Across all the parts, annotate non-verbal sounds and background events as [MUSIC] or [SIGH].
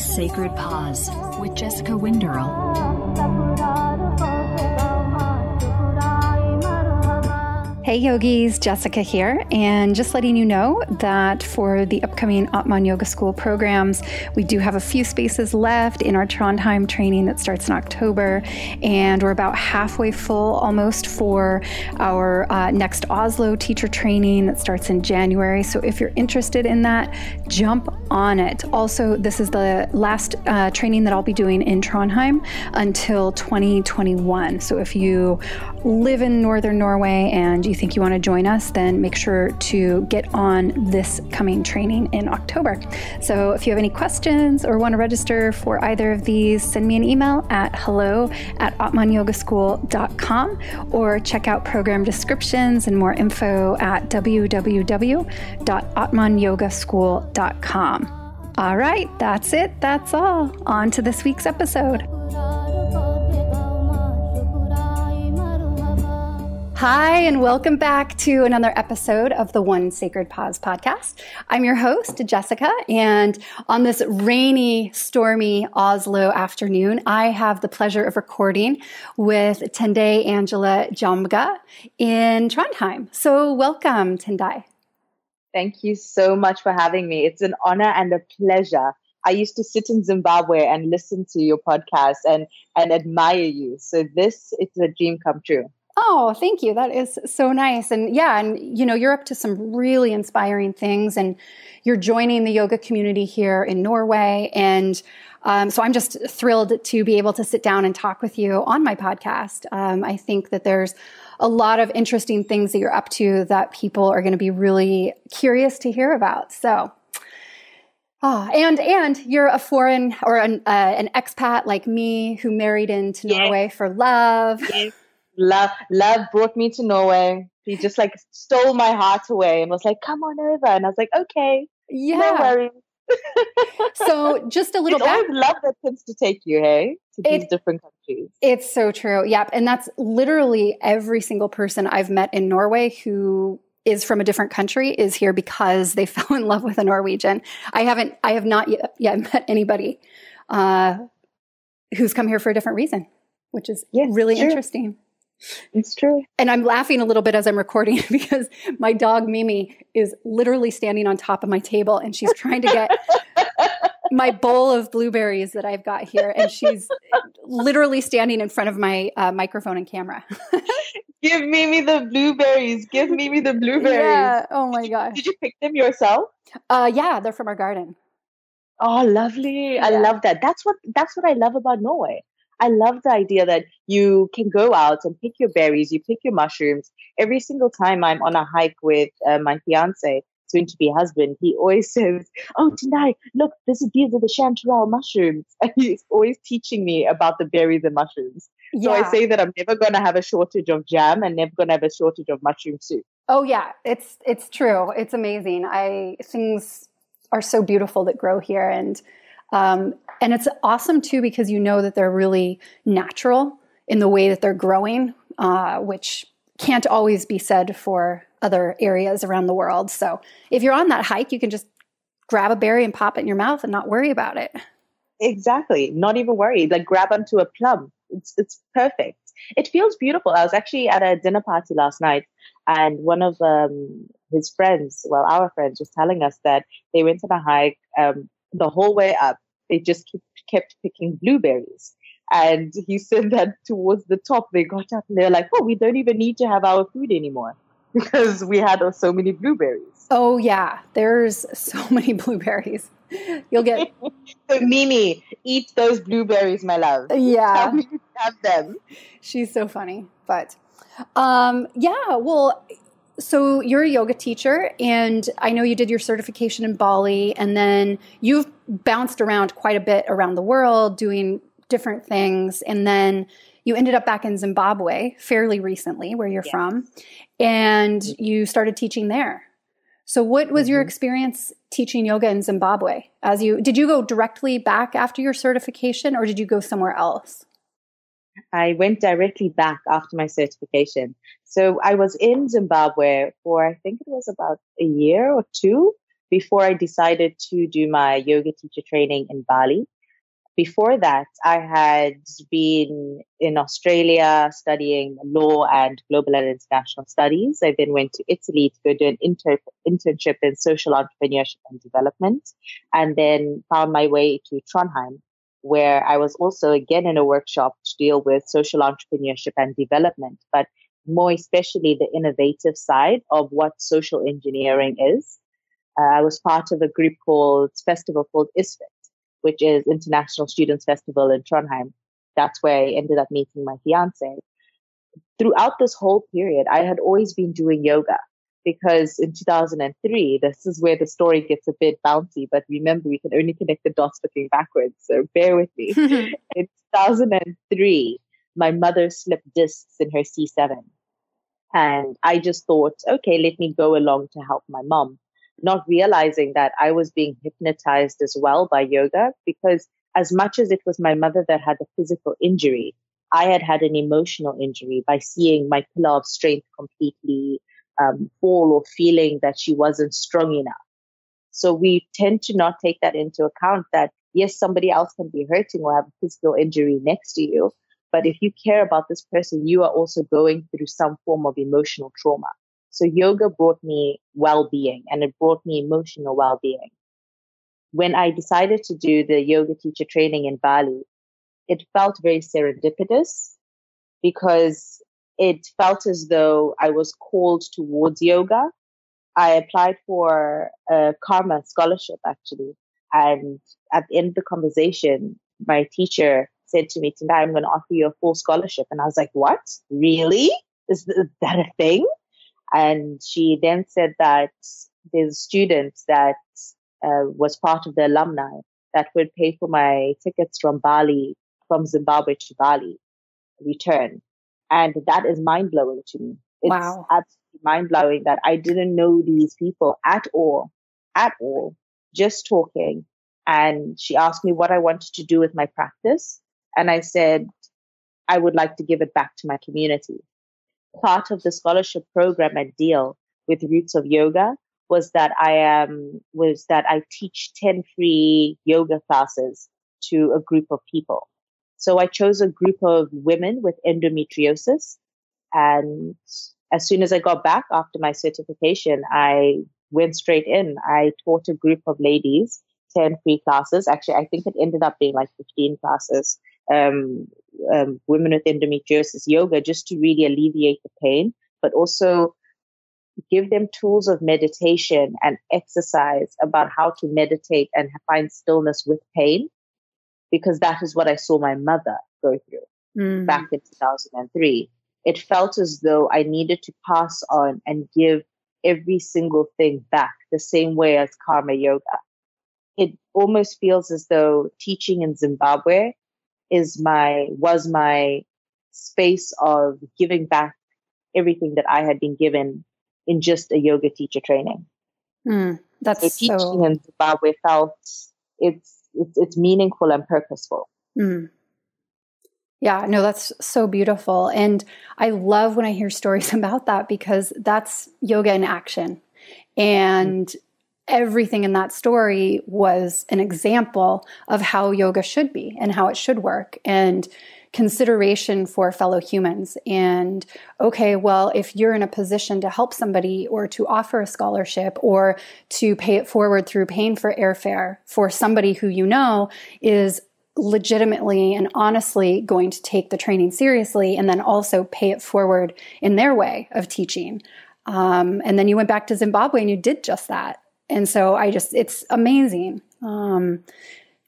Sacred Pause with Jessica Winderl. Hey yogis, Jessica here, and just letting you know that for the upcoming Atman Yoga School programs, we do have a few spaces left in our Trondheim training that starts in October, and we're about halfway full almost for our uh, next Oslo teacher training that starts in January. So if you're interested in that, jump on it. Also, this is the last uh, training that I'll be doing in Trondheim until 2021. So if you live in northern Norway and you think you want to join us, then make sure to get on this coming training in October. So if you have any questions or want to register for either of these, send me an email at hello at atmanyogaschool.com or check out program descriptions and more info at www.atmanyogaschool.com. All right, that's it. That's all. On to this week's episode. Hi, and welcome back to another episode of the One Sacred Pause podcast. I'm your host, Jessica, and on this rainy, stormy Oslo afternoon, I have the pleasure of recording with Tendai Angela Jamga in Trondheim. So, welcome, Tendai. Thank you so much for having me. It's an honor and a pleasure. I used to sit in Zimbabwe and listen to your podcast and, and admire you. So, this it's a dream come true. Oh, thank you. That is so nice. And yeah, and you know, you're up to some really inspiring things and you're joining the yoga community here in Norway. And um, so I'm just thrilled to be able to sit down and talk with you on my podcast. Um, I think that there's a lot of interesting things that you're up to that people are going to be really curious to hear about. So, Ah, and and you're a foreign or an, uh, an expat like me who married into Norway for love. Yes love love brought me to Norway. He just like stole my heart away and was like, "Come on over," and I was like, "Okay, yeah, no worries." [LAUGHS] so just a little it's back- love that tends to take you hey to these it, different countries it's so true yep and that's literally every single person i've met in norway who is from a different country is here because they [LAUGHS] fell in love with a norwegian i haven't i have not yet, yet met anybody uh, who's come here for a different reason which is yes, really true. interesting it's true. And I'm laughing a little bit as I'm recording [LAUGHS] because my dog Mimi is literally standing on top of my table and she's trying to get [LAUGHS] my bowl of blueberries that I've got here. And she's literally standing in front of my uh, microphone and camera. [LAUGHS] Give Mimi the blueberries. Give Mimi the blueberries. Yeah. Oh my gosh. Did you pick them yourself? Uh, yeah, they're from our garden. Oh, lovely. Yeah. I love that. That's what that's what I love about Norway. I love the idea that you can go out and pick your berries, you pick your mushrooms. Every single time I'm on a hike with uh, my fiance, soon to be husband, he always [LAUGHS] says, Oh, Tendai, look, this is, these are the chanterelle mushrooms. [LAUGHS] And he's always teaching me about the berries and mushrooms. Yeah. So I say that I'm never going to have a shortage of jam and never going to have a shortage of mushroom soup. Oh yeah, it's it's true. It's amazing. I things are so beautiful that grow here and um, and it's awesome too because you know that they're really natural in the way that they're growing, uh, which can't always be said for other areas around the world. So if you're on that hike, you can just grab a berry and pop it in your mouth and not worry about it. Exactly. Not even worried. Like grab onto a plum. It's it's perfect. It feels beautiful. I was actually at a dinner party last night and one of um, his friends, well, our friends, was telling us that they went on a hike um, the whole way up they just keep, kept picking blueberries. And he said that towards the top, they got up and they're like, oh, we don't even need to have our food anymore [LAUGHS] because we had so many blueberries. Oh, yeah. There's so [LAUGHS] many blueberries. You'll get. [LAUGHS] so, Mimi, eat those blueberries, my love. Yeah. have them. She's so funny. But um, yeah, well, so you're a yoga teacher and i know you did your certification in bali and then you've bounced around quite a bit around the world doing different things and then you ended up back in zimbabwe fairly recently where you're yes. from and you started teaching there so what was mm-hmm. your experience teaching yoga in zimbabwe as you did you go directly back after your certification or did you go somewhere else I went directly back after my certification. So I was in Zimbabwe for, I think it was about a year or two before I decided to do my yoga teacher training in Bali. Before that, I had been in Australia studying law and global and international studies. I then went to Italy to go do an inter- internship in social entrepreneurship and development, and then found my way to Trondheim, where I was also again in a workshop to deal with social entrepreneurship and development, but more especially the innovative side of what social engineering is. Uh, I was part of a group called festival called ISFIT, which is International Students Festival in Trondheim. That's where I ended up meeting my fiance. Throughout this whole period, I had always been doing yoga because in 2003, this is where the story gets a bit bouncy, but remember, we can only connect the dots looking backwards. So bear with me. [LAUGHS] in 2003, my mother slipped discs in her C7. And I just thought, okay, let me go along to help my mom not realizing that I was being hypnotized as well by yoga because as much as it was my mother that had the physical injury, I had had an emotional injury by seeing my pillar of strength completely um, fall or feeling that she wasn't strong enough. So we tend to not take that into account that yes, somebody else can be hurting or have a physical injury next to you. But if you care about this person, you are also going through some form of emotional trauma. So yoga brought me well-being and it brought me emotional well-being. When I decided to do the yoga teacher training in Bali, it felt very serendipitous because it felt as though I was called towards yoga. I applied for a karma scholarship actually. And at the end of the conversation, my teacher said to me, Tendai I'm going to offer you a full scholarship. And I was like, what? Really? Is that a thing? And she then said that there's students that uh, was part of the alumni that would pay for my tickets from Bali, from Zimbabwe to Bali, return. And that is mind blowing to me. It's wow. absolutely mind blowing that I didn't know these people at all, at all, just talking. And she asked me what I wanted to do with my practice. And I said, I would like to give it back to my community part of the scholarship program at Deal with Roots of Yoga was that I am um, was that I teach 10 free yoga classes to a group of people. So I chose a group of women with endometriosis. And as soon as I got back after my certification, I went straight in. I taught a group of ladies 10 free classes. Actually, I think it ended up being like 15 classes um, um, women with endometriosis yoga just to really alleviate the pain, but also give them tools of meditation and exercise about how to meditate and find stillness with pain, because that is what I saw my mother go through mm. back in 2003. It felt as though I needed to pass on and give every single thing back the same way as karma yoga. It almost feels as though teaching in Zimbabwe is my was my space of giving back everything that I had been given in just a yoga teacher training. Mm, that's so teaching so... in Zimbabwe felt it's it's, it's meaningful and purposeful. Mm. Yeah, no, that's so beautiful. And I love when I hear stories [LAUGHS] about that because that's yoga in action. And mm everything in that story was an example of how yoga should be and how it should work and consideration for fellow humans. And okay, well, if you're in a position to help somebody or to offer a scholarship or to pay it forward through paying for airfare for somebody who you know is legitimately and honestly going to take the training seriously and then also pay it forward in their way of teaching. Um, and then you went back to Zimbabwe and you did just that. And so I just, it's amazing um,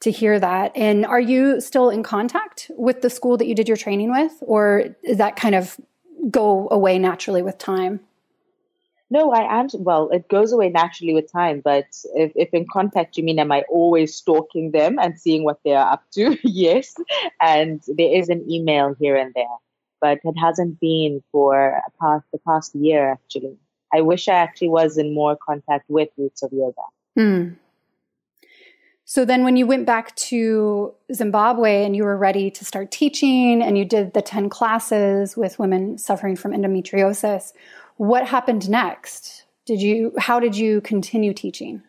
to hear that. And are you still in contact with the school that you did your training with, or is that kind of go away naturally with time? No, I am. Well, it goes away naturally with time. But if, if in contact, you mean, am I always stalking them and seeing what they're up to? [LAUGHS] yes. And there is an email here and there, but it hasn't been for past, the past year, actually. I wish I actually was in more contact with roots of yoga. Mm. So then, when you went back to Zimbabwe and you were ready to start teaching and you did the 10 classes with women suffering from endometriosis, what happened next? Did you, how did you continue teaching?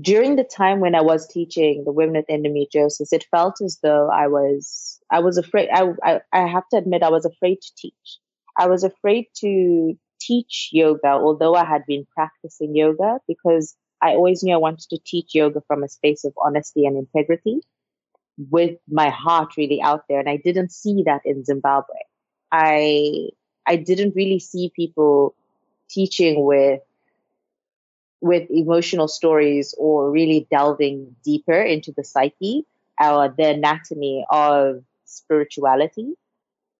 during the time when I was teaching the women with endometriosis, it felt as though I was I was afraid. I, I I have to admit I was afraid to teach. I was afraid to teach yoga, although I had been practicing yoga, because I always knew I wanted to teach yoga from a space of honesty and integrity, with my heart really out there. And I didn't see that in Zimbabwe. I I didn't really see people teaching with with emotional stories or really delving deeper into the psyche or the anatomy of spirituality.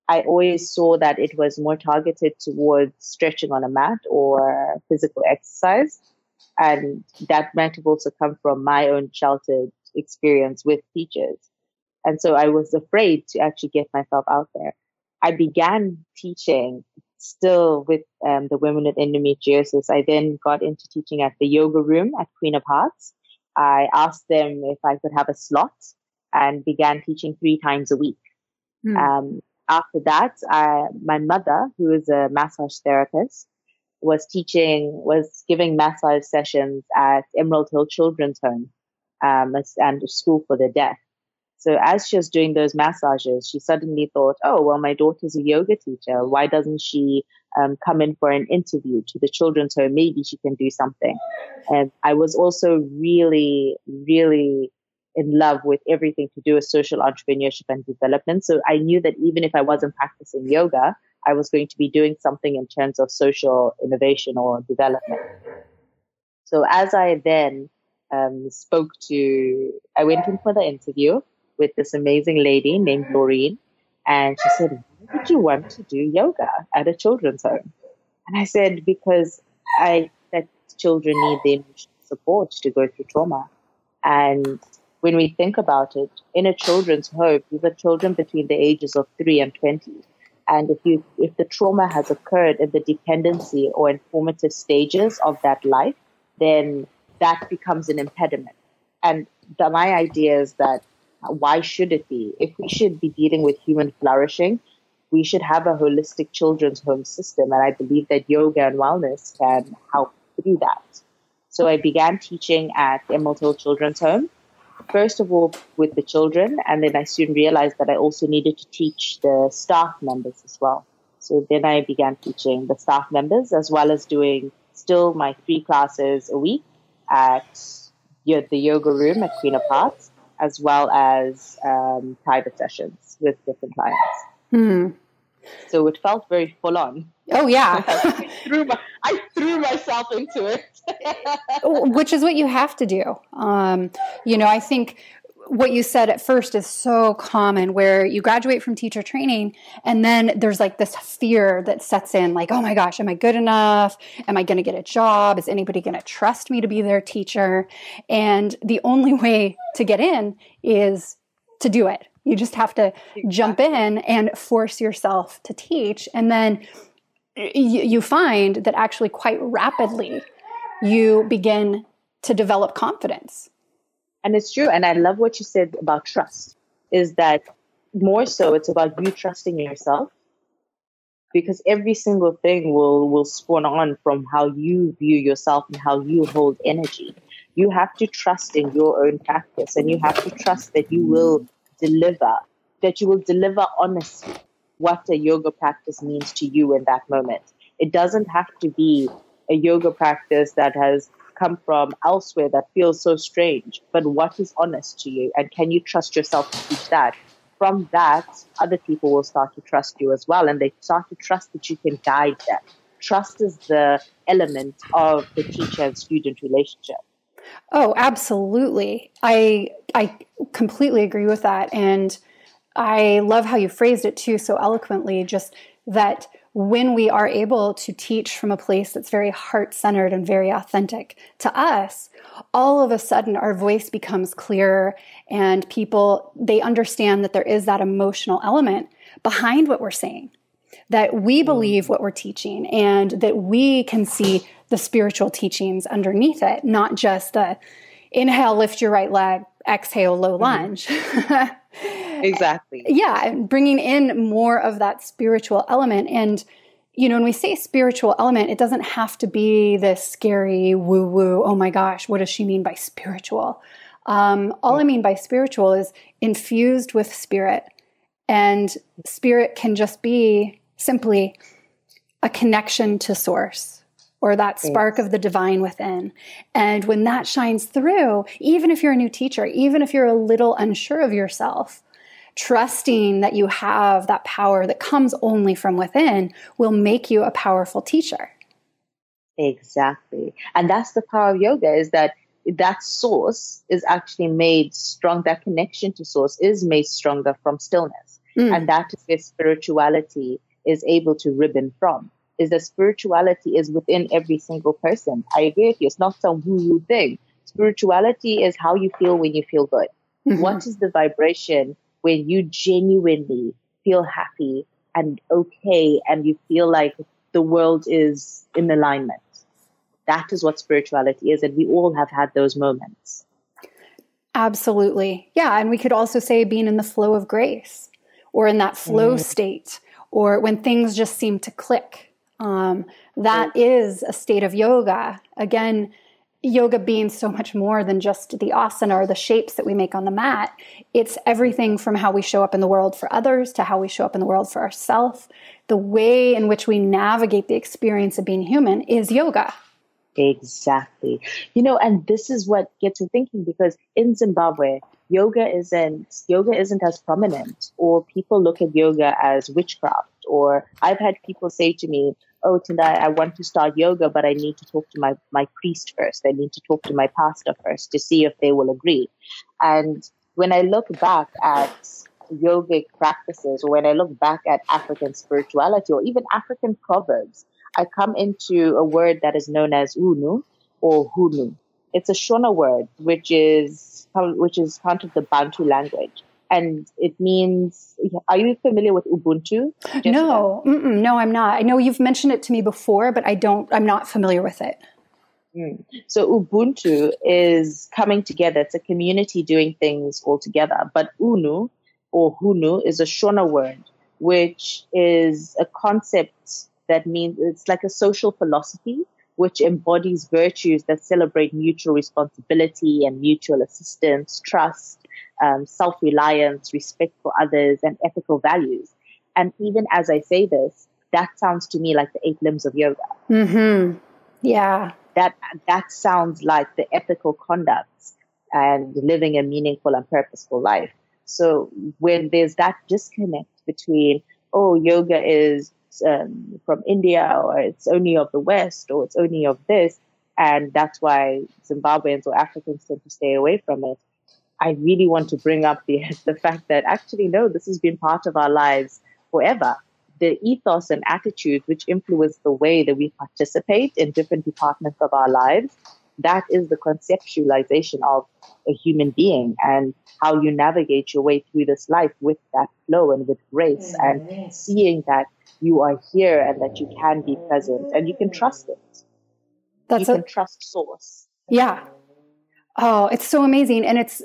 I always saw that it was more targeted towards stretching on a mat or physical exercise. And that might have also come from my own sheltered experience with teachers. And so I was afraid to actually get myself out there. I began teaching still with um, the women with endometriosis, I then got into teaching at the yoga room at Queen of Hearts. I asked them if I could have a slot and began teaching three times a week. Hmm. Um, after that, I, my mother, who is a massage therapist, was teaching, was giving massage sessions at Emerald Hill Children's Home um, and a school for the deaf. So as she was doing those massages, she suddenly thought, oh, well, my daughter's a yoga teacher. Why doesn't she um, come in for an interview to the children's home? Maybe she can do something. And I was also really, really in love with everything to do with social entrepreneurship and development. So I knew that even if I wasn't practicing yoga, I was going to be doing something in terms of social innovation or development. So as I then um, spoke to, I went in for the interview with this amazing lady named Laureen. And she said, Why you want to do yoga at a children's home? And I said, Because I that children need the emotional support to go through trauma. And when we think about it, in a children's home, these are children between the ages of three and twenty. And if you if the trauma has occurred in the dependency or informative stages of that life, then that becomes an impediment. And the, my idea is that uh, why should it be? If we should be dealing with human flourishing, we should have a holistic children's home system. And I believe that yoga and wellness can help through that. So I began teaching at Hill Children's Home, first of all with the children, and then I soon realized that I also needed to teach the staff members as well. So then I began teaching the staff members as well as doing still my three classes a week at the yoga room at Queen of Hearts as well as um, private sessions with different clients. Hmm. So it felt very full on. Oh yeah, [LAUGHS] I, threw my, I threw myself into it, [LAUGHS] which is what you have to do. Um, you know, I think what you said at first is so common where you graduate from teacher training and then there's like this fear that sets in like oh my gosh am i good enough? Am i going to get a job? Is anybody going to trust me to be their teacher? And the only way to get in is to do it. You just have to exactly. jump in and force yourself to teach and then you find that actually quite rapidly you begin to develop confidence and it's true. And I love what you said about trust is that more so it's about you trusting yourself because every single thing will, will spawn on from how you view yourself and how you hold energy. You have to trust in your own practice and you have to trust that you will deliver, that you will deliver honestly what a yoga practice means to you in that moment. It doesn't have to be a yoga practice that has come from elsewhere that feels so strange, but what is honest to you? And can you trust yourself to teach that? From that, other people will start to trust you as well, and they start to trust that you can guide them. Trust is the element of the teacher and student relationship. Oh, absolutely. I I completely agree with that and I love how you phrased it too so eloquently just that when we are able to teach from a place that's very heart centered and very authentic to us, all of a sudden our voice becomes clearer and people, they understand that there is that emotional element behind what we're saying, that we mm. believe what we're teaching and that we can see the spiritual teachings underneath it, not just the inhale, lift your right leg, exhale, low mm-hmm. lunge. Mm-hmm. [LAUGHS] exactly. Yeah, bringing in more of that spiritual element. And you know, when we say spiritual element, it doesn't have to be this scary woo woo, oh my gosh, what does she mean by spiritual? Um, all I mean by spiritual is infused with spirit. And spirit can just be simply a connection to source or that spark yes. of the divine within. And when that shines through, even if you're a new teacher, even if you're a little unsure of yourself, trusting that you have that power that comes only from within will make you a powerful teacher. Exactly. And that's the power of yoga is that that source is actually made strong, that connection to source is made stronger from stillness. Mm. And that is where spirituality is able to ribbon from. Is that spirituality is within every single person. I agree with you. It's not some woo woo thing. Spirituality is how you feel when you feel good. Mm-hmm. What is the vibration when you genuinely feel happy and okay and you feel like the world is in alignment. That is what spirituality is. And we all have had those moments. Absolutely. Yeah. And we could also say being in the flow of grace or in that flow mm. state or when things just seem to click. Um, that mm. is a state of yoga. Again, yoga being so much more than just the asana or the shapes that we make on the mat. It's everything from how we show up in the world for others to how we show up in the world for ourselves. The way in which we navigate the experience of being human is yoga. Exactly. You know, and this is what gets me thinking because in Zimbabwe, yoga isn't yoga isn't as prominent or people look at yoga as witchcraft or I've had people say to me, oh, Tendai I want to start yoga, but I need to talk to my, my priest first. I need to talk to my pastor first to see if they will agree. And when I look back at yogic practices, or when I look back at African spirituality, or even African proverbs, I come into a word that is known as unhu or hunhu. It's a Shona word, which is which is part of the Bantu language and it means are you familiar with ubuntu Jessica? no no i'm not i know you've mentioned it to me before but i don't i'm not familiar with it mm. so ubuntu is coming together it's a community doing things all together but unhu or hunhu is a shona word which is a concept that means it's like a social philosophy which embodies virtues that celebrate mutual responsibility and mutual assistance, trust, um, self reliance, respect for others, and ethical values. And even as I say this, that sounds to me like the eight limbs of yoga. Mm-hmm. Yeah. That, that sounds like the ethical conducts and living a meaningful and purposeful life. So when there's that disconnect between, oh, yoga is um, from India or it's only of the West or it's only of this, and that's why Zimbabweans or Africans tend to stay away from it. I really want to bring up the, [LAUGHS] the fact that actually, no, this has been part of our lives forever. The ethos and attitude which influence the way that we participate in different departments of our lives, that is the conceptualization of a human being and how you navigate your way through this life with that flow and with grace mm-hmm. and seeing that you are here and that you can be present and you can trust it. That's you a, can trust source. Yeah. Oh, it's so amazing. And it's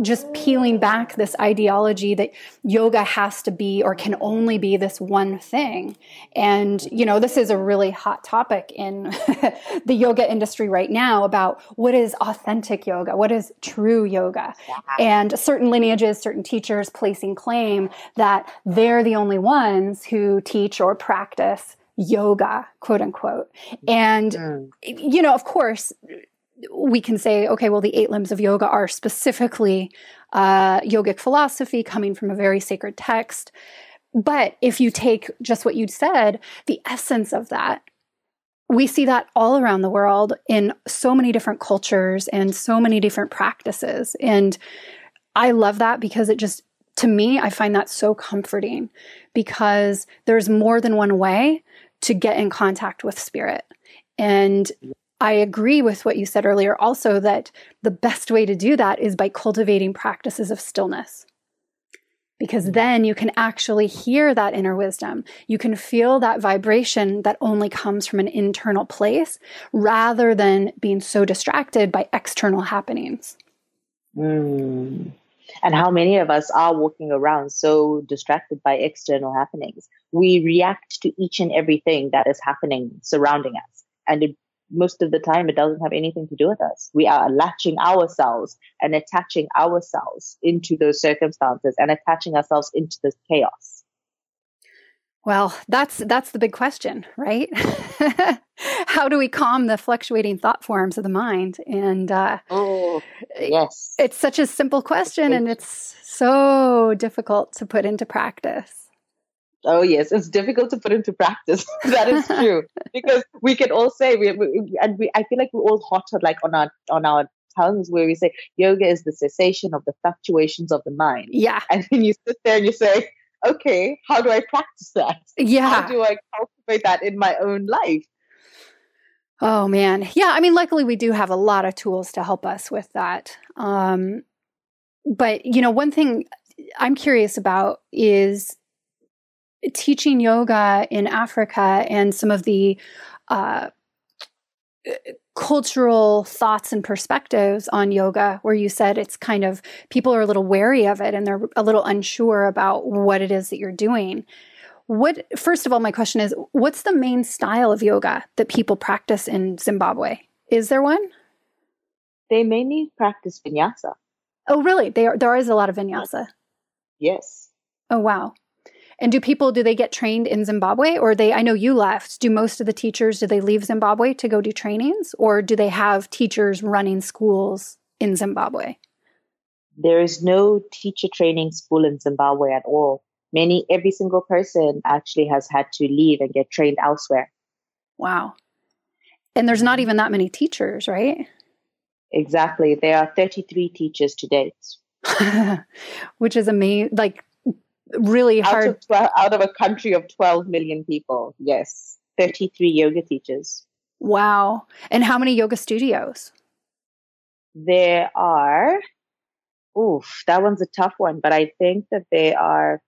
just peeling back this ideology that yoga has to be or can only be this one thing. And, you know, this is a really hot topic in [LAUGHS] the yoga industry right now about what is authentic yoga? What is true yoga? And certain lineages, certain teachers placing claim that they're the only ones who teach or practice yoga, quote unquote. And, mm. you know, of course, we can say, okay, well, the eight limbs of yoga are specifically uh, yogic philosophy coming from a very sacred text. But if you take just what you said, the essence of that, we see that all around the world in so many different cultures and so many different practices. And I love that because it just, to me, I find that so comforting because there's more than one way to get in contact with spirit. And I agree with what you said earlier also that the best way to do that is by cultivating practices of stillness. Because mm. then you can actually hear that inner wisdom. You can feel that vibration that only comes from an internal place rather than being so distracted by external happenings. Mm. And how many of us are walking around so distracted by external happenings? We react to each and everything that is happening surrounding us. And it, most of the time, it doesn't have anything to do with us. We are latching ourselves and attaching ourselves into those circumstances and attaching ourselves into this chaos. Well, that's that's the big question, right? [LAUGHS] How do we calm the fluctuating thought forms of the mind? And uh, oh, yes, it's such a simple question, and it's so difficult to put into practice. Oh yes, it's difficult to put into practice. [LAUGHS] that is [LAUGHS] true because we can all say we, we and we. I feel like we're all hot like on our on our tongues where we say yoga is the cessation of the fluctuations of the mind. Yeah, and then you sit there and you say okay, how do I practice that? Yeah. How do I cultivate that in my own life? Oh man. Yeah, I mean luckily we do have a lot of tools to help us with that. Um but you know, one thing I'm curious about is teaching yoga in Africa and some of the uh cultural thoughts and perspectives on yoga where you said it's kind of people are a little wary of it and they're a little unsure about what it is that you're doing. What first of all my question is what's the main style of yoga that people practice in zimbabwe? Is there one? They mainly practice vinyasa. Oh really? They are, there is a lot of vinyasa. Yes. Oh wow and do people do they get trained in Zimbabwe or they I know you left. Do most of the teachers do they leave Zimbabwe to go do trainings or do they have teachers running schools in Zimbabwe? There is no teacher training school in Zimbabwe at all. Many every single person actually has had to leave and get trained elsewhere. Wow. And there's not even that many teachers, right? Exactly. There are 33 teachers to date. [LAUGHS] Which is amazing. Like really hard. Out of, 12, out of a country of 12 million people, yes. 33 yoga teachers. Wow. And how many yoga studios? There are, oof, that one's a tough one, but I think that there are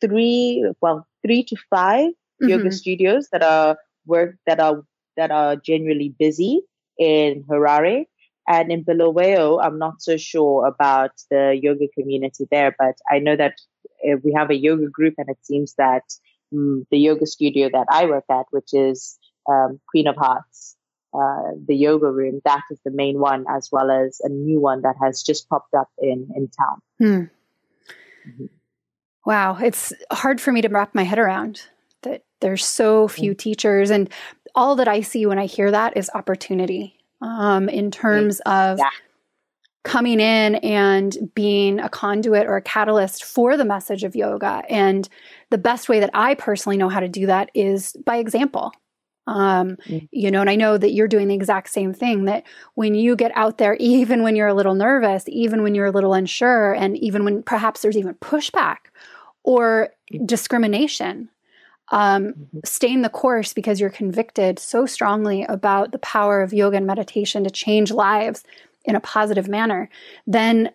three, well, three to 5 mm-hmm. yoga studios that are work that are that are generally busy in Harare. And in Bulawayo, I'm not so sure about the yoga community there, but I know that uh, we have a yoga group, and it seems that um, the yoga studio that I work at, which is um, Queen of Hearts, uh, the yoga room, that is the main one, as well as a new one that has just popped up in in town. Hmm. Mm-hmm. Wow, it's hard for me to wrap my head around that there's so few mm-hmm. teachers, and all that I see when I hear that is opportunity. Um, in terms of yeah coming in and being a conduit or a catalyst for the message of yoga. And the best way that I personally know how to do that is by example. Um, mm. You know, and I know that you're doing the exact same thing that when you get out there, [LAUGHS] even when you're a little nervous, even when you're a little unsure, and even when perhaps there's even pushback or mm. discrimination, um, mm-hmm. staying the course because you're convicted so strongly about the power of yoga and meditation to change lives in a positive manner, then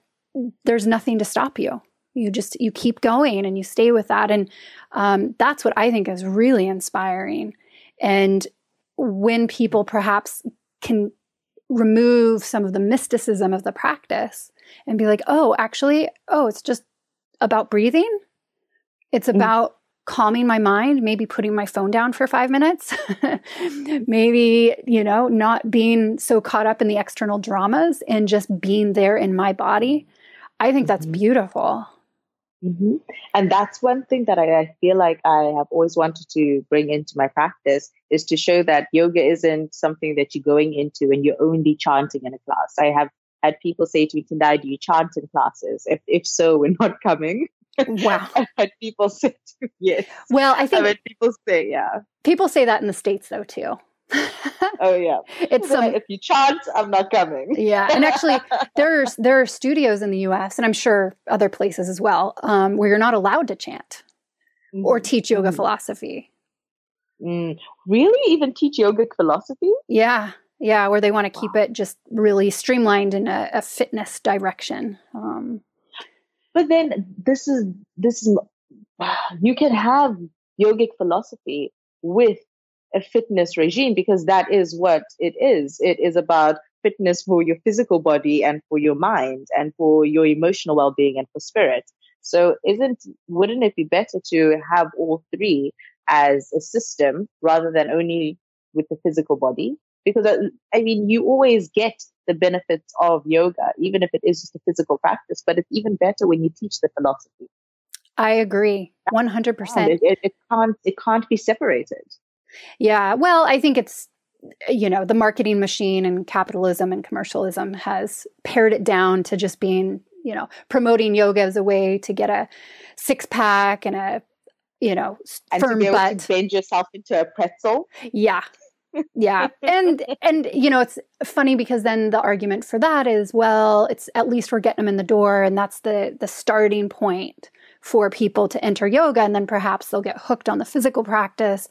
there's nothing to stop you. You just you keep going and you stay with that, and um, that's what I think is really inspiring. And when people perhaps can remove some of the mysticism of the practice and be like, oh, actually, oh, it's just about breathing. It's mm. about calming my mind, maybe putting my phone down for five minutes, [LAUGHS] maybe, you know, not being so caught up in the external dramas and just being there in my body. I think that's mm-hmm. beautiful. Mm-hmm. And that's one thing that I, I, feel like I have always wanted to bring into my practice is to show that yoga isn't something that you're going into and you're only chanting in a class. I have had people say to me, Tendai, do you chant in classes? If, if so, we're not coming. Wow. [LAUGHS] I've had people say [LAUGHS] yes. Well, I think I've had people say, yeah. People say that in the States though too. [LAUGHS] oh yeah. It's some, if you chant, I'm not coming. yeah. And actually there's there are studios in the US and I'm sure other places as well, um, where you're not allowed to chant mm-hmm. or teach yoga mm-hmm. philosophy. Mm. Really? Even teach yogic philosophy? Yeah. Yeah, where they want to wow. keep it just really streamlined in a, a fitness direction. Um, but then this is this is [SIGHS] you can have yogic philosophy with a fitness regime because that is what it is. It is about fitness for your physical body and for your mind and for your emotional well-being and for spirit. So isn't wouldn't it be better to have all three as a system rather than only with the physical body? Because uh, I mean, you always get the benefits of yoga, even if it is just a physical practice, but it's even better when you teach the philosophy. I agree, one hundred percent. It, it can't it can't be separated. Yeah, well, I think it's you know the marketing machine and capitalism and commercialism has pared it down to just being you know promoting yoga as a way to get a six pack and a you know and firm to be able butt. to bend yourself into a pretzel. Yeah, yeah and [LAUGHS] and you know it's funny because then the argument for that is well it's at least we're getting them in the door and that's the the starting point for people to enter yoga and then perhaps they'll get hooked on the physical practice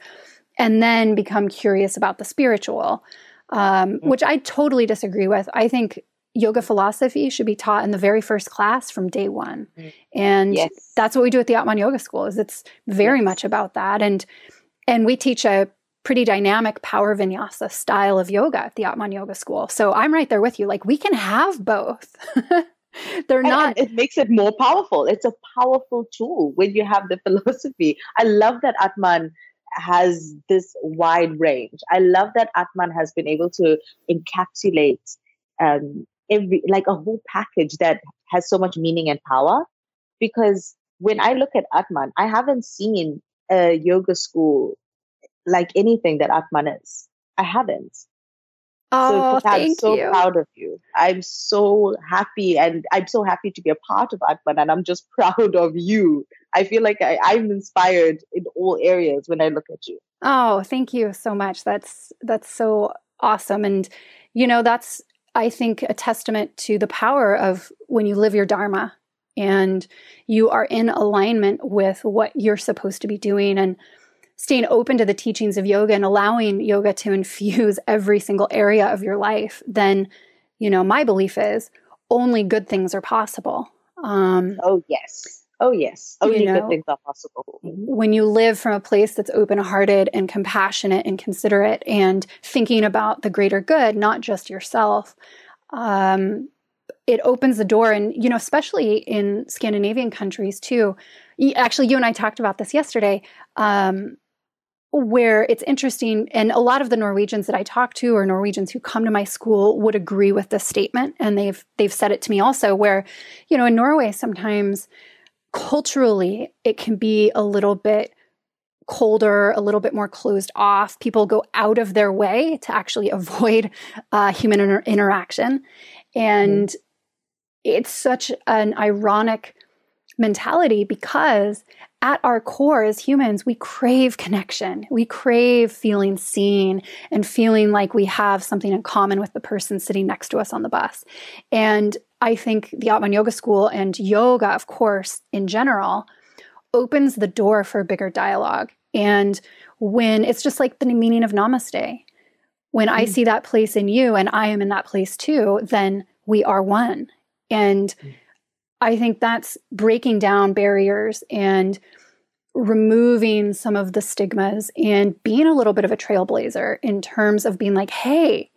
and then become curious about the spiritual um, mm-hmm. which i totally disagree with i think yoga philosophy should be taught in the very first class from day one mm-hmm. and yes. that's what we do at the atman yoga school is it's very much about that and and we teach a pretty dynamic power vinyasa style of yoga at the Atman Yoga School. So I'm right there with you. Like we can have both. [LAUGHS] They're not. And it makes it more powerful. It's a powerful tool when you have the [LAUGHS] philosophy. I love that Atman has this wide range. I love that Atman has been able to encapsulate um, every like a whole package that has so much meaning and power. Because when I look at Atman, I haven't seen a yoga school like anything that Atman is. I haven't. Oh, so I'm so you. proud of you. I'm so happy and I'm so happy to be a part of Atman and I'm just [LAUGHS] proud of you. I feel like I, I'm inspired in all areas when I look at you. Oh, thank you so much. That's that's so awesome. And you know, that's I think a testament to the power of when you live your Dharma and you are in alignment with what you're supposed to be doing and staying open to the teachings of yoga and allowing yoga to infuse [LAUGHS] every single area of your life, then, you know, my belief is only good things are possible. Um, oh, yes. Oh, yes. Only you know, good things are possible. Mm-hmm. When you live from a place that's open hearted and compassionate and considerate and thinking about the greater good, not just yourself, um, it opens the door. And, you know, especially in Scandinavian countries too. Actually, you and I talked about this yesterday. Um, where it's interesting and a lot of the Norwegians that I talk to or Norwegians who come to my school would agree with this statement and they've they've said it to me also where you know in Norway sometimes culturally it can be a little bit colder, a little bit more closed off. People go out of their way to actually [LAUGHS] avoid uh, human inter- interaction. And mm. it's such an ironic mentality because at our core as humans, we crave connection. We crave feeling seen and feeling like we have something in common with the person sitting next to us on the bus. And I think the Atman Yoga School and yoga, of course, in general, opens the door for a bigger dialogue. And when it's just like the meaning of namaste, when mm I see that place in you and I am in that place too, then we are one. And mm I think that's breaking down barriers and removing some of the stigmas and being a little bit of a trailblazer in terms of being like, hey,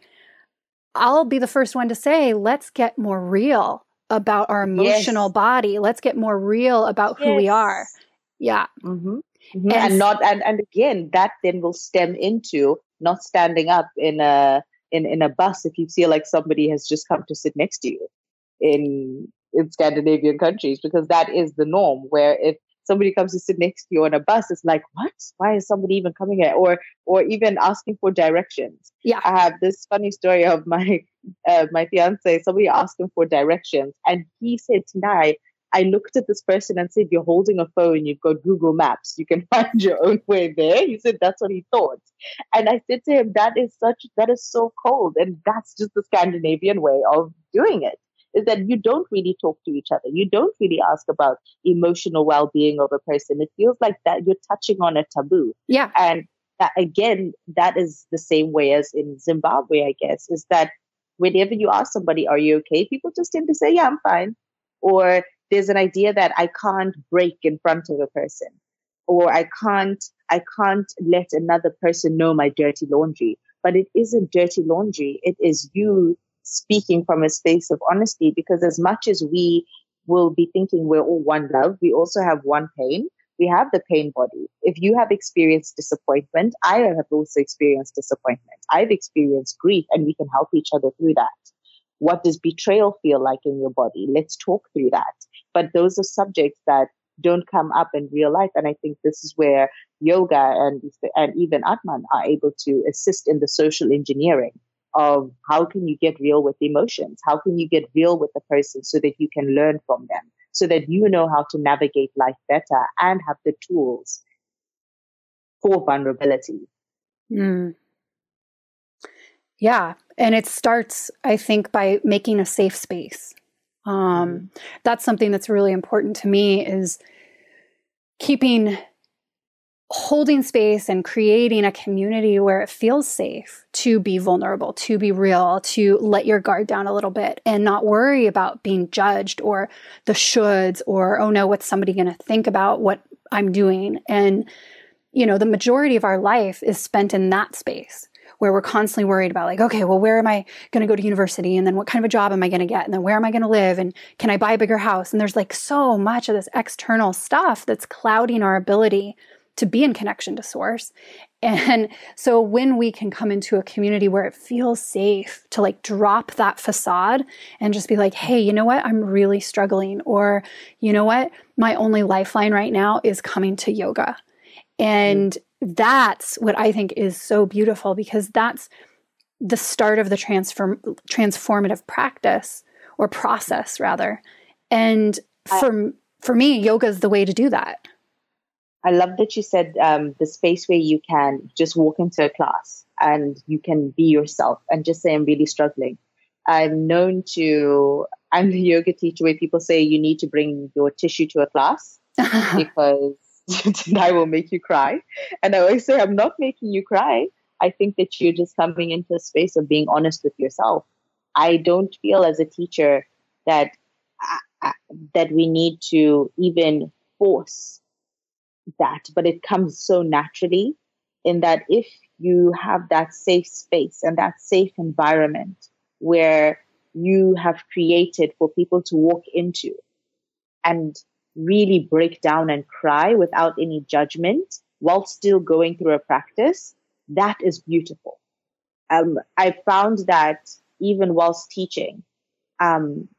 I'll be the first one to say, let's get more real about our emotional yes. body. Let's get more real about yes. who we are. Yeah. Mm-hmm. Mm-hmm. And, and, not and, and again that then will stem into not standing up in a in, in a bus if you feel like somebody has just come to sit next to you in in Scandinavian countries because that is the norm. Where if somebody comes to sit next to you on a bus, it's like, what? Why is somebody even coming here? Or or even asking for directions. Yeah, I have this funny story of my uh, my fiance. Somebody asked him for directions, and he said, "Tendai." I looked at this person and said, You're holding a phone, you've got Google Maps, you can [LAUGHS] find your own way there. He said, That's what he thought. And I said to him, That is such, that is so cold. And that's just the Scandinavian way of doing it is that you don't really talk to each other. You don't really ask about emotional well being of a person. It feels like that you're touching on a taboo. Yeah. And that, again, that is the same way as in Zimbabwe, I guess, is that whenever you ask somebody, Are you okay? People just tend to say, Yeah, I'm fine. Or there's an idea that I can't break in front of a person or I can't I can't let another person know my dirty laundry. But it isn't dirty laundry. It is you speaking from a space of honesty because as much as we will be thinking we're all one love, we also have one pain. We have the pain body. If you have experienced disappointment, I have also experienced disappointment. I've experienced grief, and we can help each other through that. What does betrayal feel like in your body? Let's talk through that. But those are subjects that don't come up in real life. And I think this is where yoga and, and even Atman are able to assist in the social engineering of how can you get real with emotions? How can you get real with the person so that you can learn from them, so that you know how to navigate life better and have the tools for vulnerability. Mm. Yeah. And it starts, I think, by making a safe space. Um, mm. That's something that's really important to me is keeping holding space and creating a community where it feels safe to be vulnerable, to be real, to let your guard down a little bit and not worry about being judged or the shoulds or, oh no, what's somebody going to think about what I'm doing? And, you know, the majority of our life is spent in that space where we're constantly worried about like okay well where am i going to go to university? And then what kind of a job am i going to get? And then where am i going to live? And can i buy a bigger house? And there's like so much of this external stuff that's clouding our ability to be in connection to source. And so when we can come into a community where it feels safe to like drop that facade and just be like, hey, you know what? I'm really struggling. Or, you know what? My only lifeline right now is coming to yoga. And that's what I think is so beautiful because that's the start of the transform transformative practice or process rather. And for for me, yoga is the way to do that. I love that you said um, the space where you can just walk into a class and you can be yourself and just say, I'm really struggling. I'm known to, I'm the yoga teacher where people say you need to bring your tissue to a class [LAUGHS] because [LAUGHS] I will make you cry. And I always say, I'm not making you cry. I think that you're just coming into a space of being honest with yourself. I don't feel as a teacher that uh, uh that we need to even force that, but it comes so naturally in that if you have that safe space and that safe environment where you have created for people to walk into and really break down and cry without any judgment while still going through a practice, that is beautiful. Um, I found that even whilst teaching, um,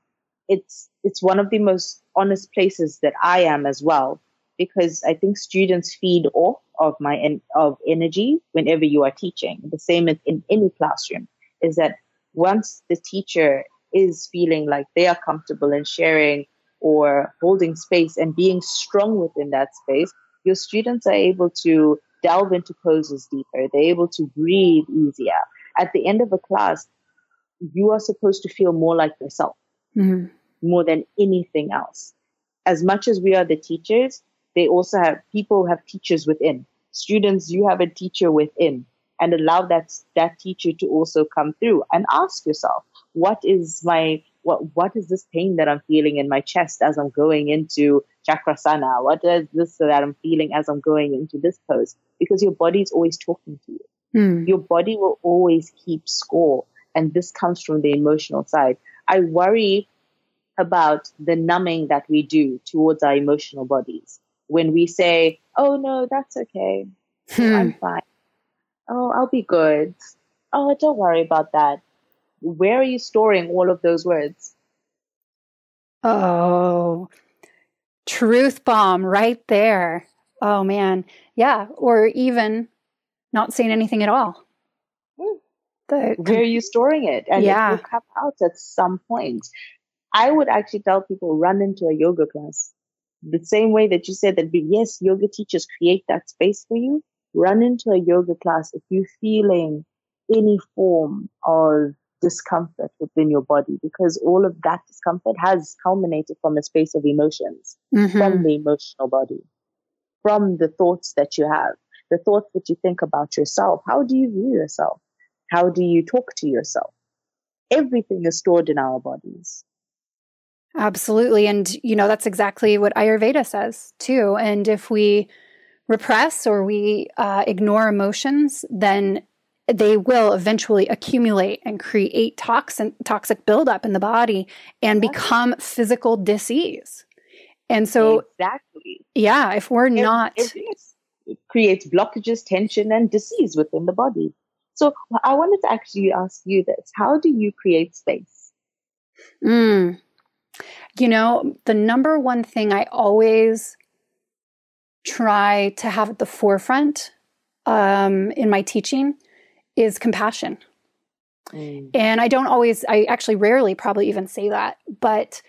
it's it's one of the most honest places that I am as well because I think students feed off of my en- of energy whenever you are teaching. The same as in any classroom is that once the teacher is feeling like they are comfortable in sharing or holding space and being strong within that space, your students are able to delve into poses deeper. They're able to breathe easier. At the end of a class, you are supposed to feel more like yourself, mm-hmm. more than anything else. As much as we are the teachers, they also have people have teachers within. Students you have a teacher within and allow that that teacher to also come through and ask yourself what is my what what is this pain that i'm feeling in my chest as i'm going into chakrasana? What is this that i'm feeling as i'm going into this pose? Because your body is always talking to you. Hmm. your body will always keep score and this comes from the emotional side. I worry about the numbing that we do towards our emotional bodies when we say, oh, no, that's okay. Hmm. I'm fine. Oh, I'll be good. Oh, don't worry about that. Where are you storing all of those words? Oh, truth bomb right there. Oh, man. Yeah. Or even not saying anything at all. Hmm. The, Where are you storing it? And yeah. it will come out at some point. I would actually tell people run into a yoga class the same way that you said that, yes, yoga teachers create that space for you. Run into a yoga class if you're feeling any form of discomfort within your body, because all of that discomfort has culminated from a space of emotions, mm-hmm. from the emotional body, from the thoughts that you have, the thoughts that you think about yourself. How do you view yourself? How do you talk to yourself? Everything is stored in our bodies. Absolutely. And, you know, that's exactly what Ayurveda says too. And if we repress or we uh, ignore emotions, then they will eventually accumulate and create toxin toxic buildup in the body and become physical disease. And so exactly. Yeah, if we're not it, it creates blockages, tension, and disease within the body. So I wanted to actually ask you this. How do you create space? Mm. You know, the number one thing I always try to have at the forefront um, in my teaching is compassion. Mm. And I don't always, I actually rarely probably even say that, but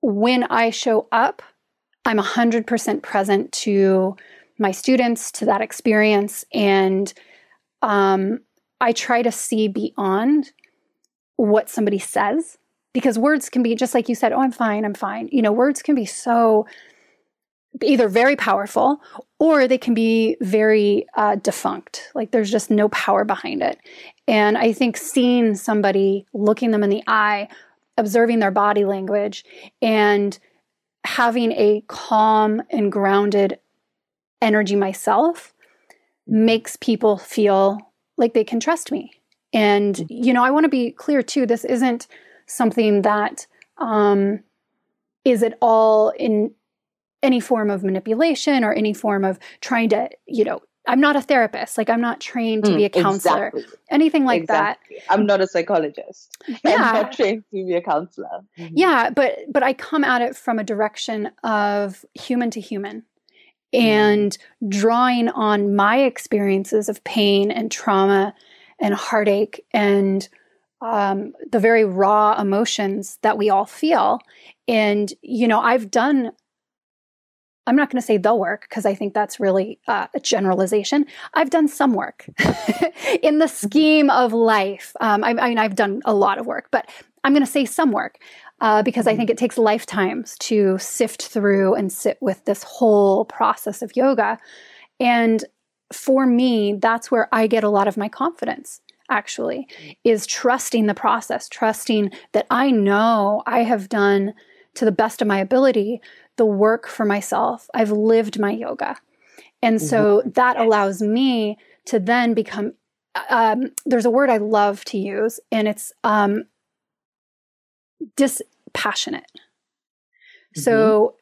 when I show up, I'm 100% present to my students, to that experience. And um, I try to see beyond what somebody says because words can be just like you said, oh, I'm fine, I'm fine. You know, words can be so either very powerful or they can be very uh, defunct. Like there's just no power behind it. And I think seeing somebody, looking them in the eye, observing their body language, and having a calm and grounded energy myself makes people feel like they can trust me. And, mm-hmm. you know, I want to be clear too this isn't something that um, is at all in any form of manipulation or any form of trying to, you know, I'm not a therapist. Like I'm not trained to mm, be a counselor, exactly. anything like exactly. that. I'm not a psychologist. [LAUGHS] Yeah. I'm not trained to be a counselor. Mm-hmm. Yeah, but but I come at it from a direction of human to human and mm. drawing on my experiences of pain and trauma and heartache and um, the very raw emotions that we all feel. And, you know, I've done I'm not going to say the work because I think that's really uh, a generalization. I've done some work [LAUGHS] in the mm-hmm. scheme of life. Um, I, I, mean, I've done a lot of work, but I'm going to say some work uh, because I mm-hmm. think it takes lifetimes to sift through and sit with this whole process of yoga. And for me, that's where I get a lot of my confidence actually is trusting the process, trusting that I know I have done to the best of my ability the work for myself. I've lived my yoga. And so mm-hmm. that allows me to then become um, there's a word I love to use, and it's um, dispassionate. Mm-hmm. So,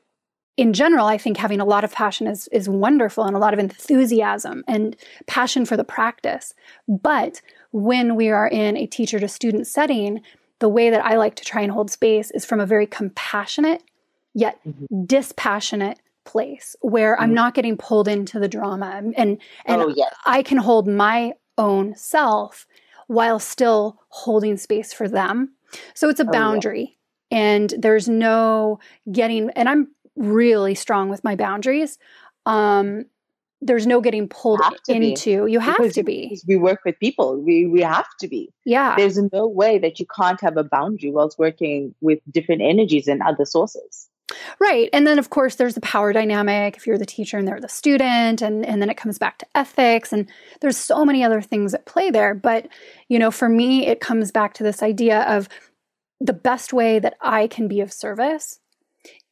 in general, I think having a lot of passion is, is wonderful and a lot of enthusiasm and passion for the practice. But when we are in a teacher to student setting, the way that I like to try and hold space is from a very compassionate yet mm-hmm. dispassionate place where mm-hmm. I'm not getting pulled into the drama and and oh, yes. I can hold my own self while still holding space for them. So it's a boundary oh, yeah. and there's no getting and I'm really strong with my boundaries. Um there's no getting pulled into. Be. You have because, to be. We work with people. We we have to be. Yeah. There's no way that you can't have a boundary whilst working with different energies and other sources. Right. And then, of course, there's the power dynamic if you're the teacher and they're the student. And, and then it comes back to ethics. And there's so many other things at play there. But, you know, for me, it comes back to this idea of the best way that I can be of service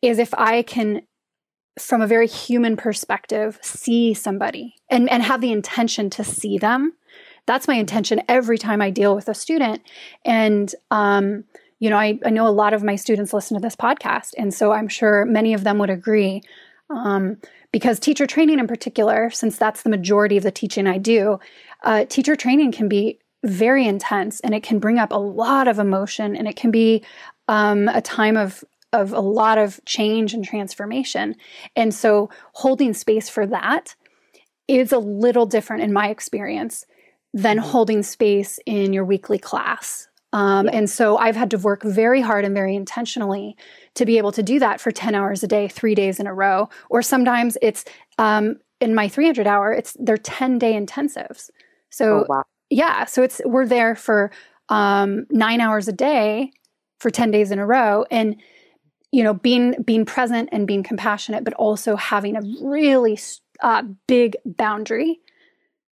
is if I can, from a very human perspective, see somebody and, and have the intention to see them. That's my intention every time I deal with a student. And, um, you know, I, I know a lot of my students listen to this podcast, and so I'm sure many of them would agree. Um, because teacher training, in particular, since that's the majority of the teaching I do, uh, teacher training can be very intense and it can bring up a lot of emotion and it can be um, a time of of a lot of change and transformation. And so holding space for that is a little different in my experience than mm-hmm. holding space in your weekly class um, and so I've had to work very hard and very intentionally to be able to do that for 10 hours a day, three days in a row. Or sometimes it's um, in my 300 hour, it's they're 10 day intensives. So, oh, wow. yeah, so it's we're there for um, nine hours a day for 10 days in a row. And you know, being being present and being compassionate, but also having a really uh, big boundary,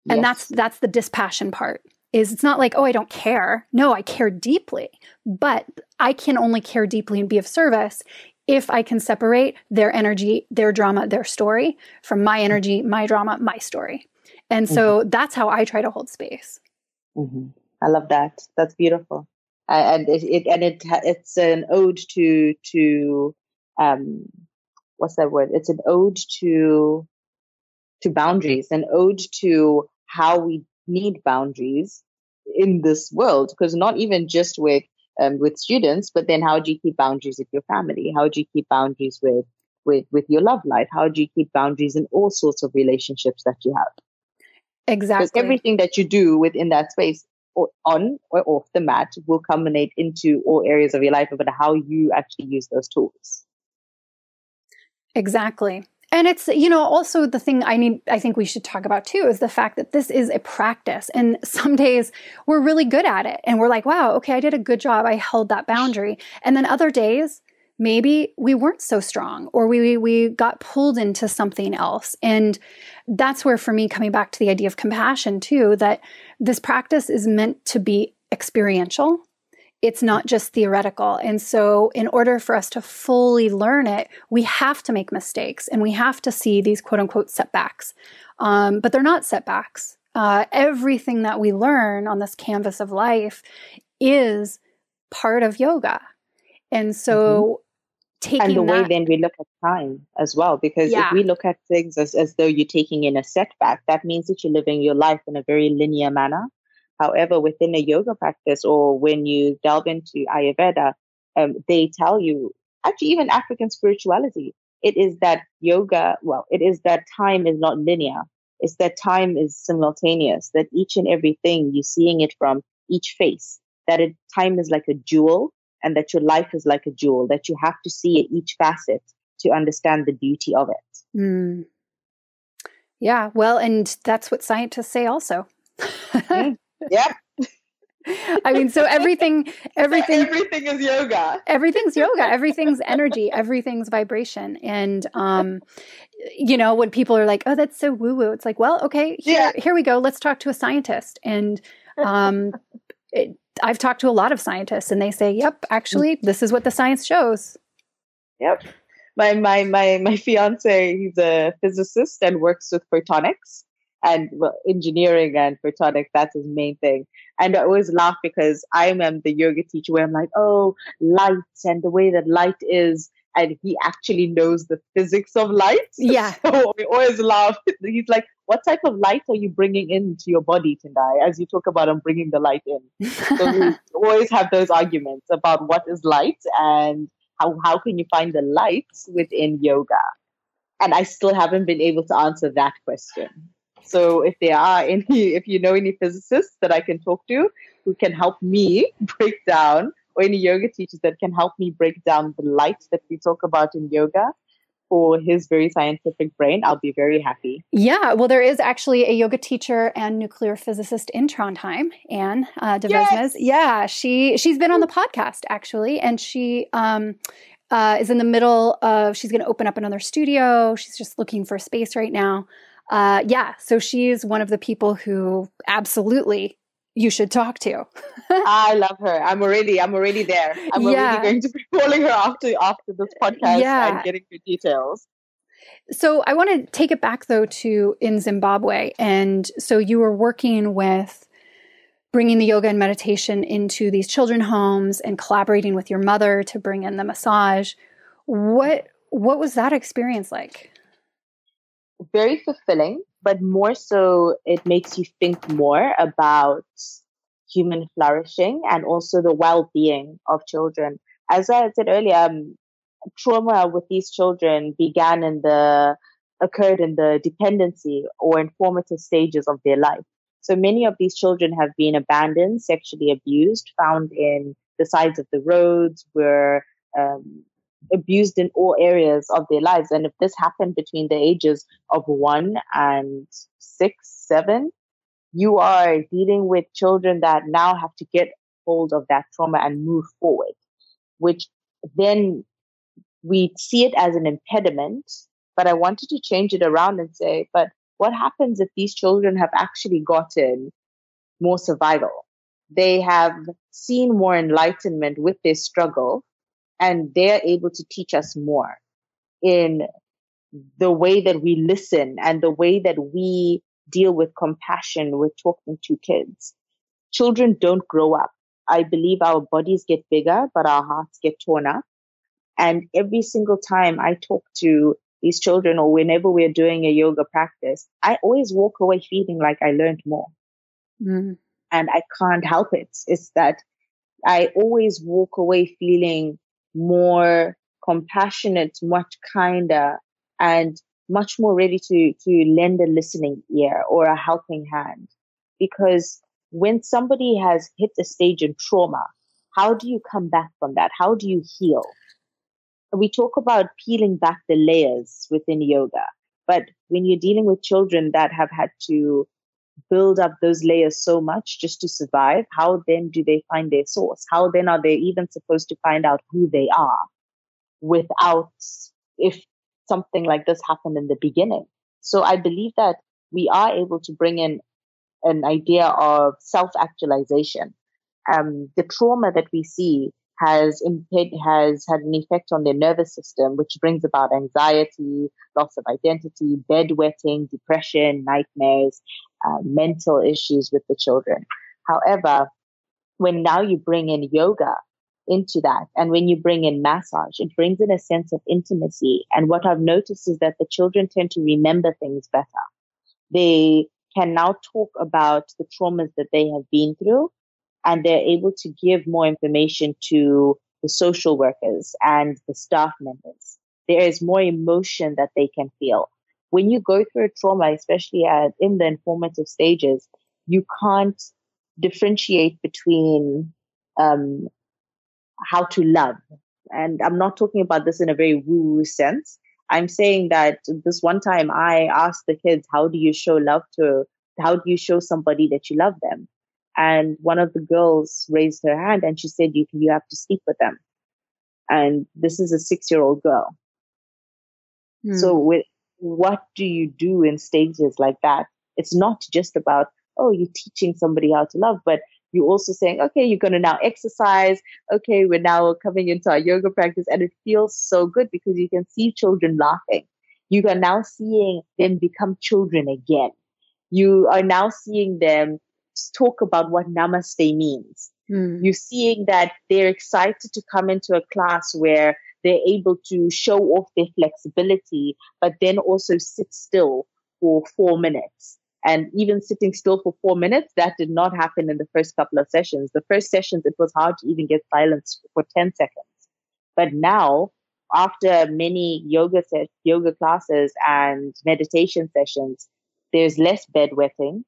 and yes. that's that's the dispassion part is it's not like, oh, I don't care. No, I care deeply, but I can only care deeply and be of service if I can separate their energy, their drama, their story from my energy, my drama, my story. And so mm-hmm. that's how I try to hold space. Mm-hmm. I love that. That's beautiful. Uh, and it, it, and it it's an ode to to um what's that word? It's an ode to to boundaries, an ode to how we need boundaries in this world. Because not even just with um, with students, but then how do you keep boundaries with your family? How do you keep boundaries with with with your love life? How do you keep boundaries in all sorts of relationships that you have? Exactly. Because everything that you do within that space, or on or off the mat, will culminate into all areas of your life about how you actually use those tools. Exactly. And it's, you know, also the thing I need, I think we should talk about too is the fact that this is a practice. And some days we're really good at it and we're like, wow, okay, I did a good job. I held that boundary. And then other days, maybe we weren't so strong or we we got pulled into something else and that's where for me coming back to the idea of compassion too that this practice is meant to be experiential it's not just theoretical. And so, in order for us to fully learn it, we have to make mistakes and we have to see these quote unquote setbacks. Um, but they're not setbacks. Uh, everything that we learn on this canvas of life is part of yoga. And so, mm-hmm. and the that, way then we look at time as well, because yeah. if we look at things as, as though you're taking in a setback, that means that you're living your life in a very linear manner. However, within a yoga practice or when you delve into Ayurveda, um, they tell you, actually, even African spirituality, it is that yoga, well, it is that time is not linear. It's that time is simultaneous, that each and everything you're seeing it from each face, that it, time is like a jewel and that your life is like a jewel, that you have to see each facet to understand the beauty of it. Mm. Yeah, well, and that's what scientists say also. mm. [LAUGHS] Yeah. I mean, so everything, [LAUGHS] everything, everything is yoga. Everything's yoga. Everything's energy. Everything's vibration. And, um, you know, when people are like, "Oh, that's so woo woo," it's like, well, okay, here, yeah. here we go. Let's talk to a scientist. And, um, it, I've talked to a lot of scientists, and they say, "Yep, actually, this is what the science shows." Yep. My my my my fiance, he's a physicist and works with photonics and well, engineering and photonics. That's his main thing. And I always laugh because I am the yoga teacher where I'm like, oh, light and the way that light is. And he actually knows the physics of light. [LAUGHS] Yeah. So we always laugh. He's like, what type of light are you bringing into your body, Tendai? As you talk about him bringing the light in. [LAUGHS] so we always have those arguments about what is light and how, how can you find the light within yoga? And I still haven't been able to answer that question. So if there are any, if you know any physicists that I can talk to who can help me [LAUGHS] break down, or any yoga teachers that can help me break down the light that we talk about in yoga for his very scientific brain, I'll be very happy. Yeah, well, there is actually a yoga teacher and nuclear physicist in Trondheim, Anne uh, yes! Yeah, she she's been on the podcast actually, and she um, uh, is in the middle of she's going to open up another studio. She's just looking for space right now uh, yeah, so she's one of the people who absolutely you should talk to. [LAUGHS] I love her. I'm already, I'm already there. I'm yeah. already going to be [LAUGHS] calling her after after this podcast yeah. and getting the details. So I want to take it back though to in Zimbabwe, and so you were working with bringing the yoga and meditation into these children homes and collaborating with your mother to bring in the massage. What what was that experience like? Very fulfilling, but more so, it makes you think more about human flourishing and also the well being of children. As I said earlier, um, trauma with these children began in the occurred in the dependency or informative stages of their life. So many of these children have been abandoned, sexually abused, found in the sides of the roads, were um, abused in all areas of their lives. And if this happened between the ages of one and six, seven, you are dealing with children that now have to get hold of that trauma and move forward, which then we see it as an impediment. But I wanted to change it around and say, but what happens if these children have actually gotten more survival? They have seen more enlightenment with their struggle and they're able to teach us more in the way that we listen and the way that we deal with compassion with talking to kids. children don't grow up. I believe our bodies get bigger, but our hearts get torn up. And every single time I talk to these children or whenever we're doing a yoga practice, I always walk away feeling like I learned more. Mm. And I can't help it. It's that I always walk away feeling more compassionate, much kinder, and much more ready to, to lend a listening ear or a helping hand. Because when somebody has hit a stage in trauma, how do you come back from that? How do you heal? We talk about peeling back the layers within yoga, but when you're dealing with children that have had to build up those layers so much just to survive, how then do they find their source? How then are they even supposed to find out who they are without, if something like this happened in the beginning? So I believe that we are able to bring in an idea of self actualization. Um, the trauma that we see has imped- has had an effect on their nervous system, which brings about anxiety, loss of identity, bedwetting, depression, nightmares, uh, mental issues with the children. However, when now you bring in yoga into that, and when you bring in massage, it brings in a sense of intimacy. And what I've noticed is that the children tend to remember things better. They can now talk about the traumas that they have been through and they're able to give more information to the social workers and the staff members. There is more emotion that they can feel. When you go through a trauma, especially at, in the informative stages, you can't differentiate between um, how to love. And I'm not talking about this in a very woo sense. I'm saying that this one time I asked the kids, how do you show love to, how do you show somebody that you love them? And one of the girls raised her hand and she said, you, you have to sleep with them. And this is a six year old girl. Hmm. So with, what do you do in stages like that? It's not just about, oh, you're teaching somebody how to love, but you're also saying, okay, you're going to now exercise. Okay, we're now coming into our yoga practice. And it feels so good because you can see children laughing. You are now seeing them become children again. You are now seeing them talk about what namaste means. Mm. You're seeing that they're excited to come into a class where they're able to show off their flexibility, but then also sit still for four minutes. And even sitting still for four minutes, that did not happen in the first couple of sessions. The first sessions, it was hard to even get silence for 10 seconds. But now, after many yoga yoga classes and meditation sessions, there's less bedwetting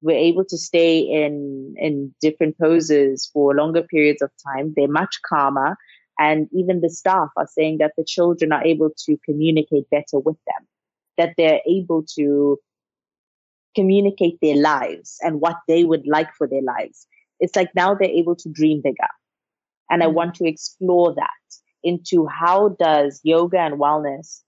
we're able to stay in in different poses for longer periods of time they're much calmer and even the staff are saying that the children are able to communicate better with them that they're able to communicate their lives and what they would like for their lives it's like now they're able to dream bigger and mm-hmm. i want to explore that into how does yoga and wellness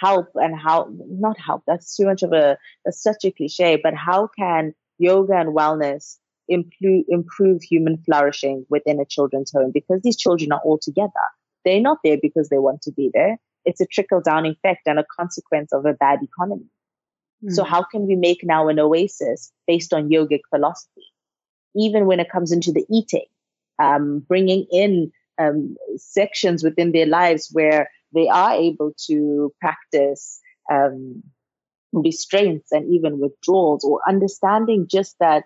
help and how not help that's too much of a that's such a cliche but how can yoga and wellness improve improve human flourishing within a children's home because these children are all together. They're not there because they want to be there. It's a trickle down effect and a consequence of a bad economy. Mm-hmm. so how can we make now an oasis based on yogic philosophy? Even when it comes into the eating um, bringing in um, sections within their lives where they are able to practice um, restraints and even withdrawals or understanding just that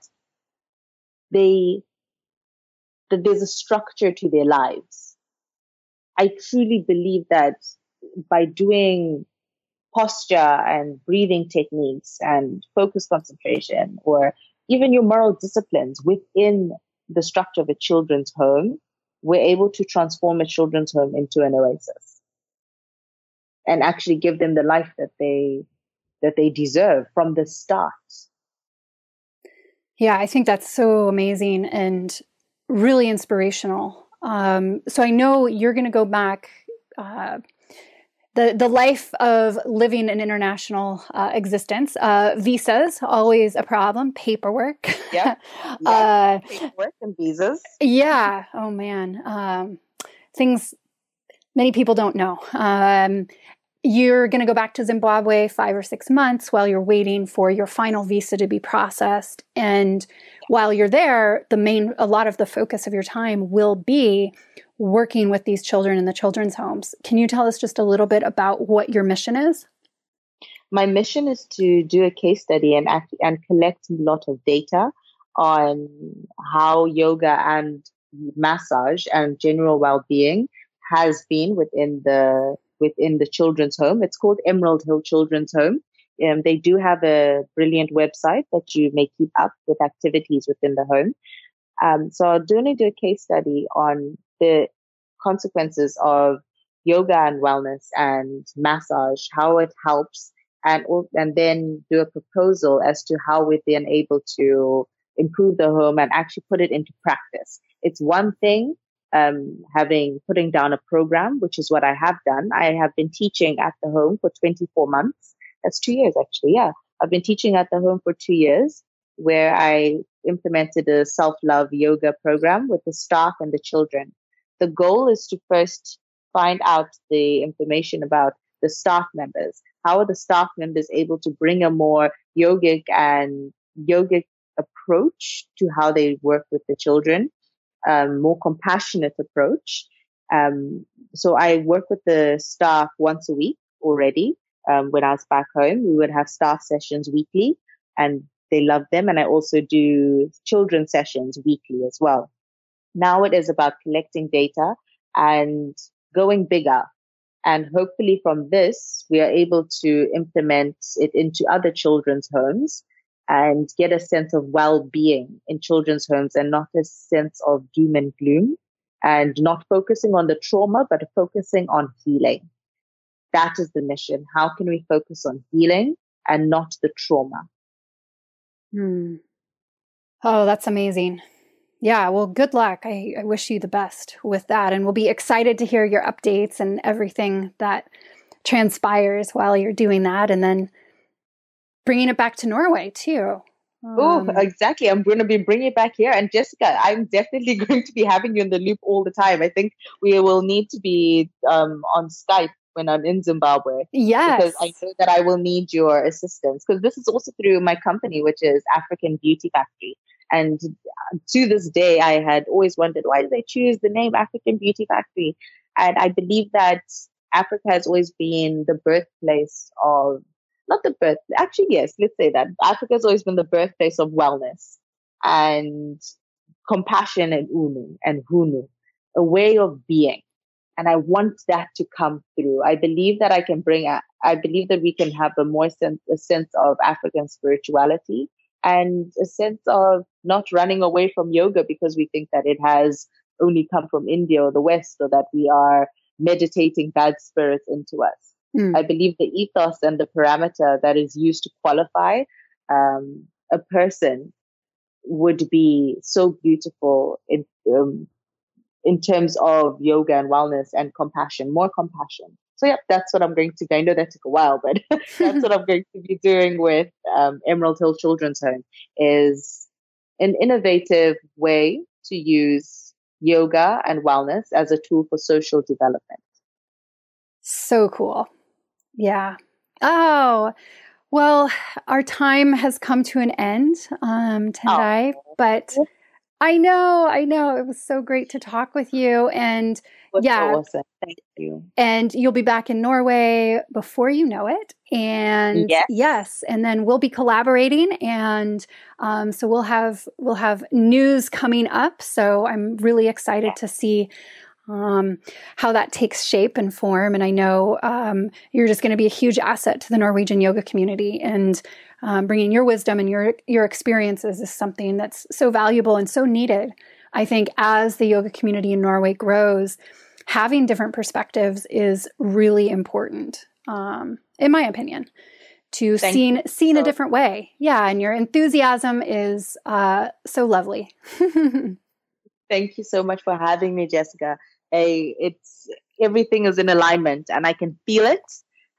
they that there's a structure to their lives. I truly believe that by doing posture and breathing techniques and focus concentration or even your moral disciplines within the structure of a children's home, we're able to transform a children's home into an oasis and actually give them the life that they that they deserve from the start. Yeah, I think that's so amazing and really inspirational. Um, so I know you're going to go back. Uh, the the life of living an international uh, existence. Uh, visas always a problem. Paperwork. Yeah. [LAUGHS] yeah. Uh, paperwork and visas. Yeah. Oh man. Um, things many people don't know. Um, you're going to go back to Zimbabwe five or six months while you're waiting for your final visa to be processed. And while you're there, the main, a lot of the focus of your time will be working with these children in the children's homes. Can you tell us just a little bit about what your mission is? My mission is to do a case study and and collect a lot of data on how yoga and massage and general well-being has been within the within the children's home. It's called Emerald Hill Children's Home. Um, they do have a brilliant website that you may keep up with activities within the home. Um, so I'll do do a case study on the consequences of yoga and wellness and massage, how it helps, and and then do a proposal as to how we're then able to improve the home and actually put it into practice. It's one thing um, having putting down a program, which is what I have done. I have been teaching at the home for 24 months. That's two years actually. Yeah. I've been teaching at the home for two years where I implemented a self love yoga program with the staff and the children. The goal is to first find out the information about the staff members. How are the staff members able to bring a more yogic and yogic approach to how they work with the children? Um, more compassionate approach. Um, so I work with the staff once a week already. Um, when I was back home, we would have staff sessions weekly and they love them. And I also do children sessions weekly as well. Now it is about collecting data and going bigger. And hopefully from this, we are able to implement it into other children's homes and get a sense of well-being in children's homes and not a sense of doom and gloom and not focusing on the trauma, but focusing on healing. That is the mission. How can we focus on healing and not the trauma? Hmm. Oh, that's amazing. Yeah, well, good luck. I, I wish you the best with that. And we'll be excited to hear your updates and everything that transpires while you're doing that. And then bringing it back to Norway too. Um, oh, exactly. I'm going to be bringing it back here. And Jessica, I'm definitely [LAUGHS] going to be having you in the loop all the time. I think we will need to be um, on Skype when I'm in Zimbabwe. Yes. Because I know that I will need your assistance. Because this is also through my company, which is African Beauty Factory. And to this day, I had always wondered why did they choose the name African Beauty Factory? And I believe that Africa has always been the birthplace of not the birth, actually, yes, let's say that Africa has always been the birthplace of wellness and compassion and unhu and hunhu, a way of being. And I want that to come through. I believe that I can bring, a, I believe that we can have a more sense, a sense of African spirituality and a sense of not running away from yoga because we think that it has only come from India or the West or that we are meditating bad spirits into us. Mm. I believe the ethos and the parameter that is used to qualify um, a person would be so beautiful in um, in terms of yoga and wellness and compassion, more compassion. So yeah, that's what I'm going to. I know that took a while, but [LAUGHS] that's what I'm going to be doing with um, Emerald Hill Children's Home is an innovative way to use yoga and wellness as a tool for social development. So cool. Yeah. Oh, well, our time has come to an end, um, Tendai, oh. but I know, I know. It was so great to talk with you. And yeah. Awesome. Thank you. And you'll be back in Norway before you know it. And yes, yes and then we'll be collaborating. And um, so we'll have we'll have news coming up. So I'm really excited to see um, how that takes shape and form. And I know um, you're just going to be a huge asset to the Norwegian yoga community, and um, bringing your wisdom and your your experiences is something that's so valuable and so needed. I think as the yoga community in Norway grows, having different perspectives is really important, um, in my opinion. To Thank seen seen so. a different way, yeah, and your enthusiasm is uh, so lovely. [LAUGHS] Thank you so much for having me, Jessica a it's everything is in alignment and I can feel it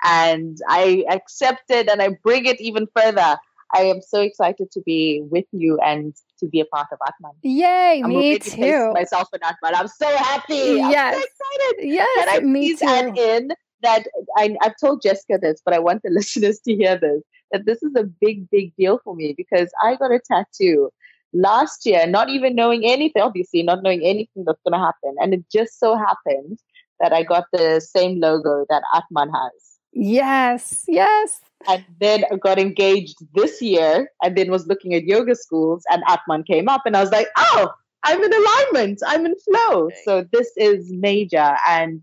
and I accept it and I bring it even further. I am so excited to be with you and to be a part of Atman. Yay, I'm me too. Myself in Atman. I'm so happy. Yes. I'm so excited. Yes, and I me too. add in that I, I've told Jessica this, but I want the [LAUGHS] listeners to hear this that this is a big, big deal for me because I got a tattoo last year, not even knowing anything, obviously, not knowing anything that's going to happen. And it just so happened that I got the same logo that Atman has. Yes, yes. And then I got engaged this year and then was looking at yoga schools and Atman came up and I was like, oh, I'm in alignment. I'm in flow. So this is major and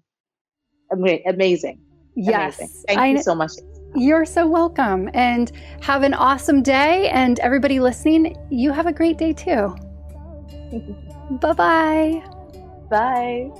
amazing. Yes. Amazing. Thank I, you so much. You're so welcome. And have an awesome day. And everybody listening, you have a great day too. [LAUGHS] Bye-bye. Bye.